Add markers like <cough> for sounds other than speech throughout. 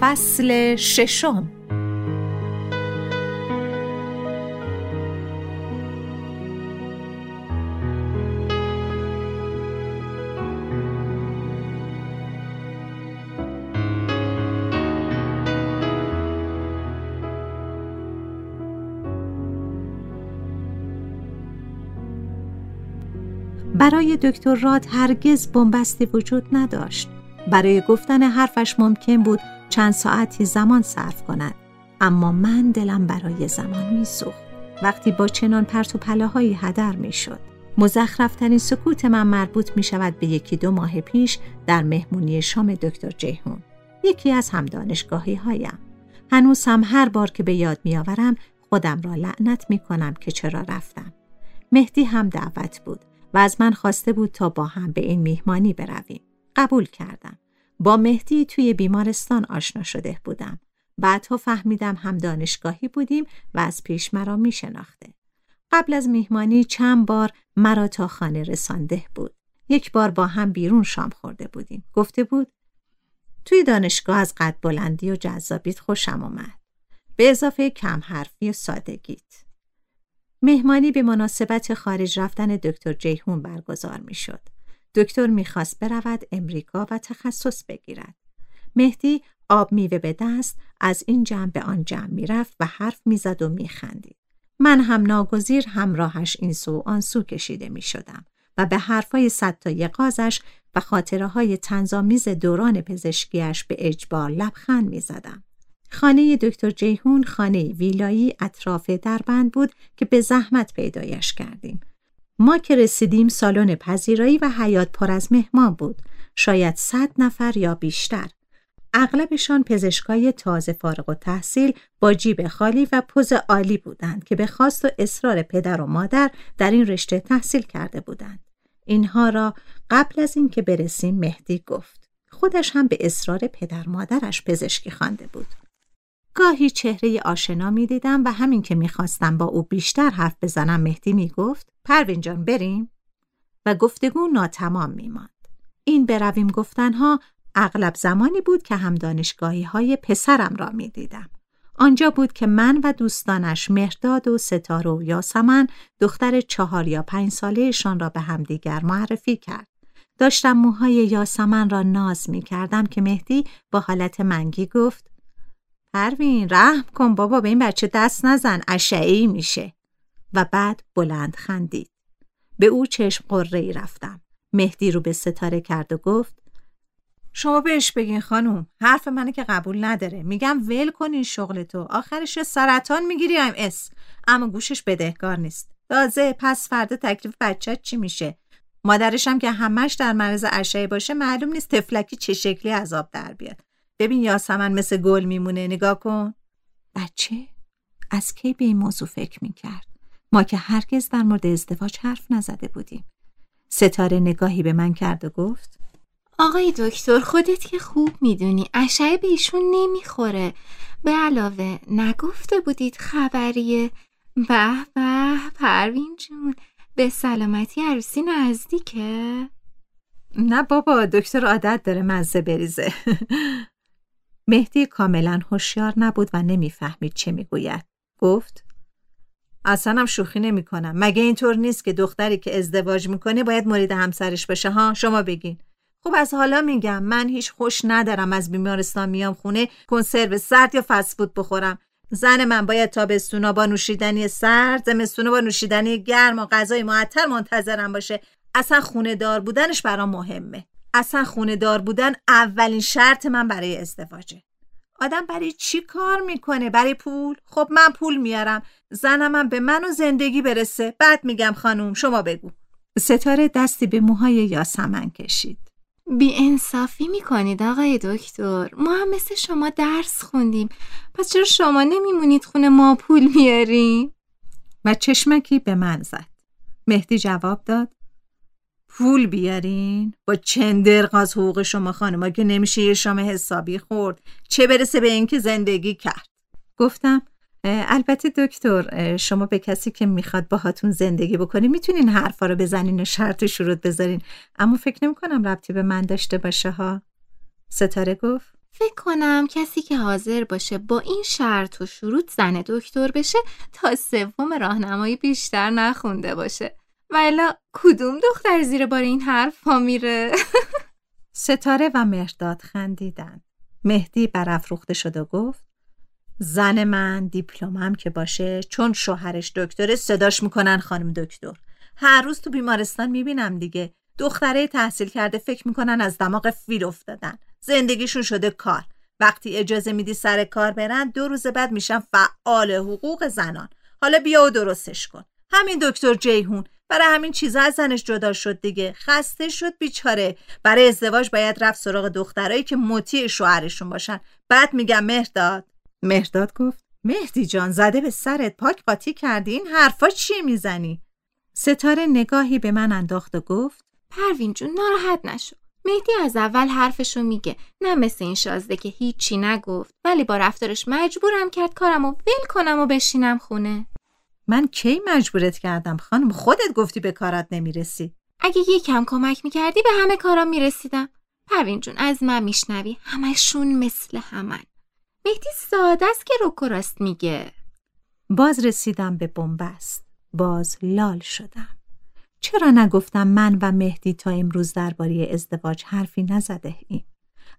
فصل ششم برای دکتر راد هرگز بنبستی وجود نداشت. برای گفتن حرفش ممکن بود چند ساعتی زمان صرف کند. اما من دلم برای زمان میسوخت. وقتی با چنان پرت و پلاهایی هدر می‌شد. مزخرفترین سکوت من مربوط می شود به یکی دو ماه پیش در مهمونی شام دکتر جیهون یکی از هم دانشگاهی هایم هنوز هم هر بار که به یاد میآورم خودم را لعنت می کنم که چرا رفتم. مهدی هم دعوت بود و از من خواسته بود تا با هم به این میهمانی برویم. قبول کردم. با مهدی توی بیمارستان آشنا شده بودم. بعدها فهمیدم هم دانشگاهی بودیم و از پیش مرا می شناخته. قبل از میهمانی چند بار مرا تا خانه رسانده بود. یک بار با هم بیرون شام خورده بودیم. گفته بود توی دانشگاه از قد بلندی و جذابیت خوشم آمد. به اضافه کم حرفی و سادگیت. مهمانی به مناسبت خارج رفتن دکتر جیهون برگزار می شد. دکتر می‌خواست برود امریکا و تخصص بگیرد. مهدی آب میوه به دست از این جمع به آن جمع می‌رفت و حرف می‌زد و میخندید. من هم ناگزیر همراهش این سو آن سو کشیده می شدم و به حرفای صد تا قازش و خاطره های تنظامیز دوران پزشکیش به اجبار لبخند می زدم. خانه دکتر جیهون خانه ویلایی اطراف دربند بود که به زحمت پیدایش کردیم. ما که رسیدیم سالن پذیرایی و حیات پر از مهمان بود. شاید صد نفر یا بیشتر. اغلبشان پزشکای تازه فارغ و تحصیل با جیب خالی و پوز عالی بودند که به خواست و اصرار پدر و مادر در این رشته تحصیل کرده بودند. اینها را قبل از اینکه برسیم مهدی گفت. خودش هم به اصرار پدر مادرش پزشکی خوانده بود. گاهی چهره آشنا می دیدم و همین که می‌خواستم با او بیشتر حرف بزنم مهدی می گفت پروین جان بریم و گفتگو ناتمام می ماند. این برویم گفتنها اغلب زمانی بود که هم دانشگاهی های پسرم را می دیدم. آنجا بود که من و دوستانش مهرداد و ستاره و یاسمن دختر چهار یا پنج سالهشان را به همدیگر معرفی کرد. داشتم موهای یاسمن را ناز می کردم که مهدی با حالت منگی گفت پروین رحم کن بابا به این بچه دست نزن اشعی میشه. و بعد بلند خندید. به او چشم قره ای رفتم. مهدی رو به ستاره کرد و گفت شما بهش بگین خانوم حرف منه که قبول نداره. میگم ول کنین شغل تو. آخرش سرطان می‌گیری ام اس؟ اما گوشش بدهکار نیست. تازه پس فردا تکلیف بچه چی میشه؟ مادرشم که همش در مرز اشعه باشه معلوم نیست تفلکی چه شکلی عذاب در بیاد. ببین یاسمن مثل گل میمونه نگاه کن. بچه از کی به این موضوع فکر می‌کرد؟ ما که هرگز در مورد ازدواج حرف نزده بودیم. ستاره نگاهی به من کرد و گفت آقای دکتر خودت که خوب می‌دونی اشعه به ایشون نمی‌خوره. به علاوه نگفته بودید خبریه به به پروین جون به سلامتی عروسی نزدیکه؟ نه بابا دکتر عادت داره مزه بریزه. <laughs> مهدی کاملا هوشیار نبود و نمی‌فهمید چه می‌گوید. گفت اصلا هم شوخی نمی کنم. مگه اینطور نیست که دختری که ازدواج می‌کنه باید مورد همسرش بشه ها؟ شما بگین. خب از حالا میگم من هیچ خوش ندارم از بیمارستان میام خونه کنسرو سرد یا فسفود بخورم. زن من باید تابستونا با نوشیدنی سرد زمستونا با نوشیدنی گرم و غذای معطر منتظرم باشه. اصلا خونه دار بودنش برام مهمه. اصلا خونه دار بودن اولین شرط من برای ازدواجه. آدم برای چی کار می‌کنه؟ برای پول؟ خب من پول میارم. زنم به من و زندگی برسه. بعد میگم خانوم شما بگو. ستاره دستی به موهای یاسمن کشید. بی انصافی می‌کنید آقای دکتر. ما هم مثل شما درس خوندیم. پس چرا شما نمیمونید خونه ما پول میاریم؟ و چشمکی به من زد. مهدی جواب داد. پول بیارین؟ با چندرق از حقوق شما خانما که نمیشه یه شام حسابی خورد؟ چه برسه به اینکه زندگی کرد؟ گفتم البته دکتر شما به کسی که می‌خواد باهاتون زندگی بکنی می‌تونین حرفا رو بزنین و شرط و شروط بذارین. اما فکر نمی کنم ربطی به من داشته باشه ها. ستاره گفت فکر کنم کسی که حاضر باشه با این شرط و شروط زن دکتر بشه تا سوم راهنمایی بیشتر نخونده باشه. ولی کدوم دختر زیر بار این حرف میره؟ <laughs> ستاره و مهرداد خندیدن مهدی برافروخته شد و گفت زن من دیپلمم که باشه چون شوهرش دکتره صداش می‌کنن خانم دکتر. هر روز تو بیمارستان می‌بینم دیگه. دختره تحصیل کرده فکر می‌کنن از دماغ فیل افتادن. زندگیشون شده کار. وقتی اجازه میدی سر کار برن دو روز بعد میشن فعال حقوق زنان. حالا بیا و درستش کن. همین دکتر جیهون برای همین چیزا از زنش جدا شد دیگه. خسته شد بیچاره. برای ازدواج باید رفت سراغ دخترایی که مطیع شوهرشون باشن. بعد میگم مهرداد. مهرداد گفت مهدی جان زده به سرت پاک قاطی کردی. این حرفا چیه می‌زنی؟ ستاره نگاهی به من انداخت و گفت پروین جون ناراحت نشو. مهدی از اول حرفشو میگه. نه مثل این شازده که هیچی نگفت. ولی با رفتارش مجبورم کرد کارمو ول کنم و بشینم خونه. من کی مجبورت کردم؟ خانم خودت گفتی به کارات نمی‌رسی. اگه یکم کمک می‌کردی به همه کارام می‌رسیدم. پروین جون از من میشنوی؟ همشون مثل همن. مهدی ساده است که رو راست میگه. باز رسیدم به بنبست. باز لال شدم. چرا نگفتم من و مهدی تا امروز درباره ازدواج حرفی نزده ایم؟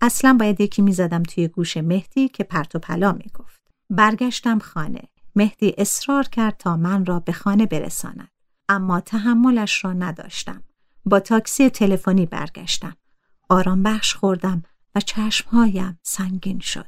اصلا باید یکی می‌زدم توی گوش مهدی که پرت و پلا می‌گفت. برگشتم خانه. مهدی اصرار کرد تا من را به خانه برساند. اما تحملش را نداشتم. با تاکسی تلفنی برگشتم. آرام بخش خوردم و چشمهایم سنگین شد.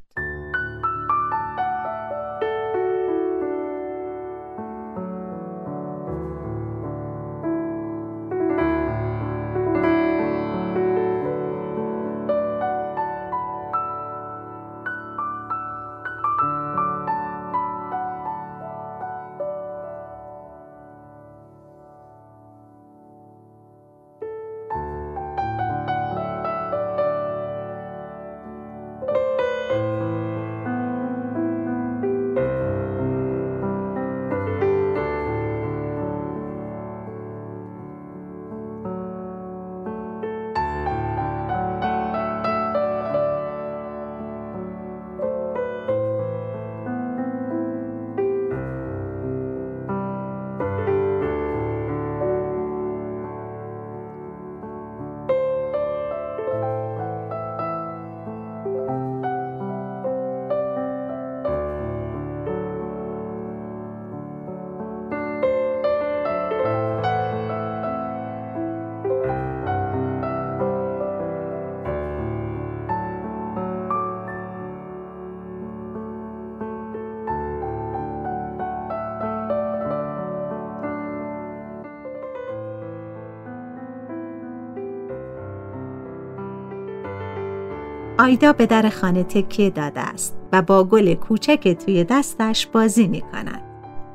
آیدا به در خانه تکیه داده است و با گل کوچک توی دستش بازی می کند.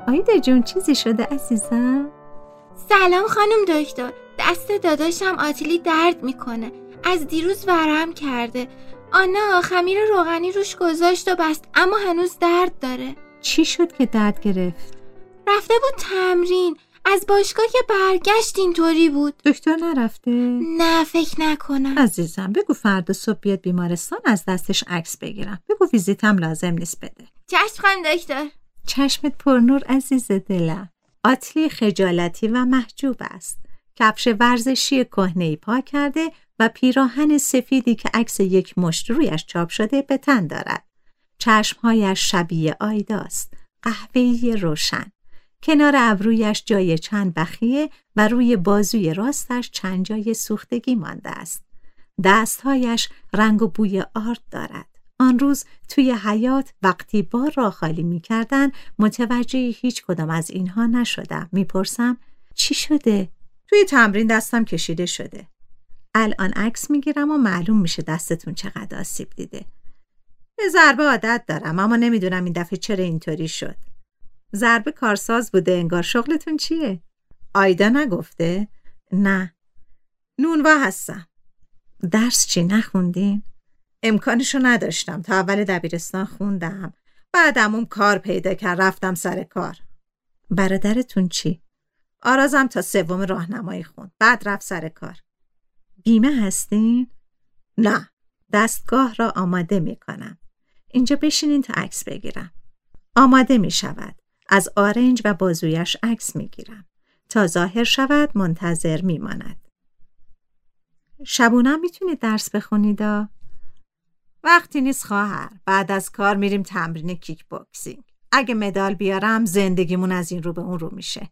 آیدا جون چیزی شده عزیزم؟ سلام خانم دکتر دست داداشم آتیلی درد می‌کنه از دیروز ورم کرده آنا خمیر روغنی روش گذاشت و بست اما هنوز درد داره چی شد که درد گرفت؟ رفته بود تمرین از باشگاه که برگشت اینطوری بود. دکتر نرفته؟ نه فکر نکنم. عزیزم بگو فردا صبح بیاد بیمارستان از دستش عکس بگیرم. بگو ویزیتم لازم نیست بده. چشم خانم دکتر. چشمت پرنور عزیز دلم. آتلی خجالتی و محجوب است. کفش ورزشی کهنه پا کرده و پیراهن سفیدی که عکس یک مشت رویش چاپ شده به تن دارد. چشمهایش شبیه آیداست. قهوه‌ای روشن. کنار ابرویش جای چند بخیه و روی بازوی راستش چند جای سوختگی مانده است. دستهایش رنگ و بوی آرد دارد. آن روز توی حیات وقتی بار را خالی می کردن متوجه هیچ کدام از اینها نشدم. می‌پرسم چی شده؟ توی تمرین دستم کشیده شده. الان عکس می‌گیرم و معلوم میشه دستتون چقدر آسیب دیده. به ضربه عادت دارم اما نمی‌دونم این دفعه چرا اینطوری شد. ضربه کارساز بوده انگار شغلتون چیه؟ آیدا نگفته؟ نه. نونوا هستم. درس چی نخوندین؟ امکانشو نداشتم. تا اول دبیرستان خوندم. بعدم اون کار پیدا کرد رفتم سر کار. برادرتون چی؟ آرازم تا سوم راهنمایی خوند. بعد رفت سر کار. بیمه هستین؟ نه. دستگاه را آماده می کنم اینجا بشینین تا عکس بگیرم. آماده می شود از آرنج و بازویش عکس می گیرم تا ظاهر شود منتظر می ماند. شبونم می‌تونید درس بخونید وقتی نیست خواهر. بعد از کار میریم تمرین کیک باکسینگ اگه مدال بیارم زندگیمون از این رو به اون رو میشه.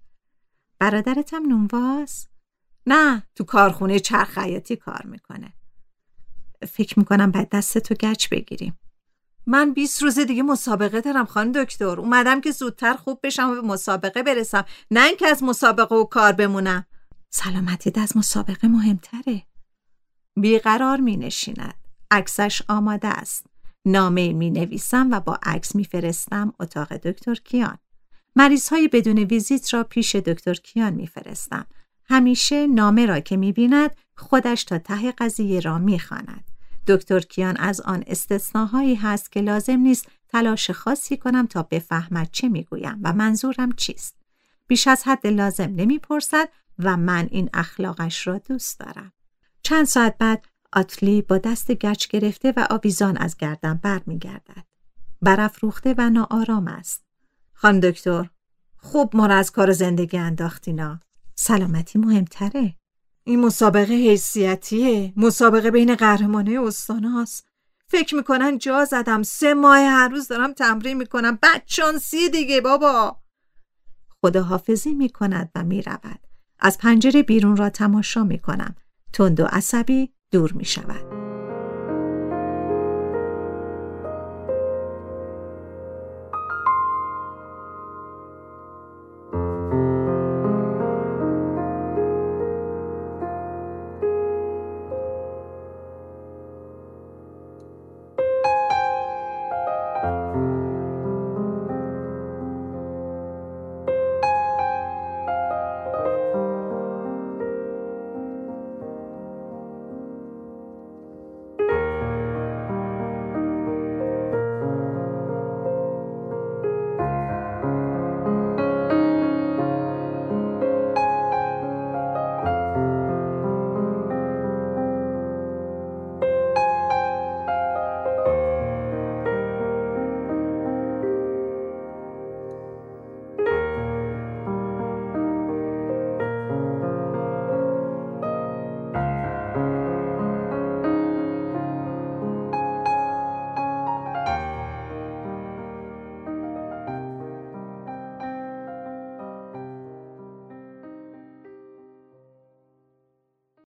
برادرتم نونواز؟ نه تو کارخونه چرخ خیاطی کار می‌کنه. فکر می‌کنم بعد دست تو گچ بگیریم. من 20 روز دیگه مسابقه دارم خانم دکتر. اومدم که زودتر خوب بشم و به مسابقه برسم. نه اینکه از مسابقه و کار بمونم. سلامتیت از مسابقه مهمتره. بیقرار می نشیند. عکسش آماده است. نامه می نویسم و با عکس می فرستم اتاق دکتر کیان. مریض های بدون ویزیت را پیش دکتر کیان می فرستم. همیشه نامه را که می بیند خودش تا ته قضیه را می خاند. دکتر کیان از آن استثناهایی هست که لازم نیست تلاش خاصی کنم تا بفهمد چه می‌گویم و منظورم چیست. بیش از حد لازم نمی‌پرسد و من این اخلاقش را دوست دارم. چند ساعت بعد آتلی با دست گچ گرفته و آویزان از گردن بر می گردد. برافروخته و ناآرام است. خان دکتر خوب ما را از کار زندگی انداختینا. سلامتی مهمتره. این مسابقه حیثیتیه. مسابقه بین قهرمانه استاناست فکر می‌کنن جا زدم. سه ماه هر روز دارم تمرین می‌کنم. سی دیگه بابا. خداحافظی می‌کند و می‌رود. از پنجره بیرون را تماشا می‌کنم. تند و عصبی دور می‌شود.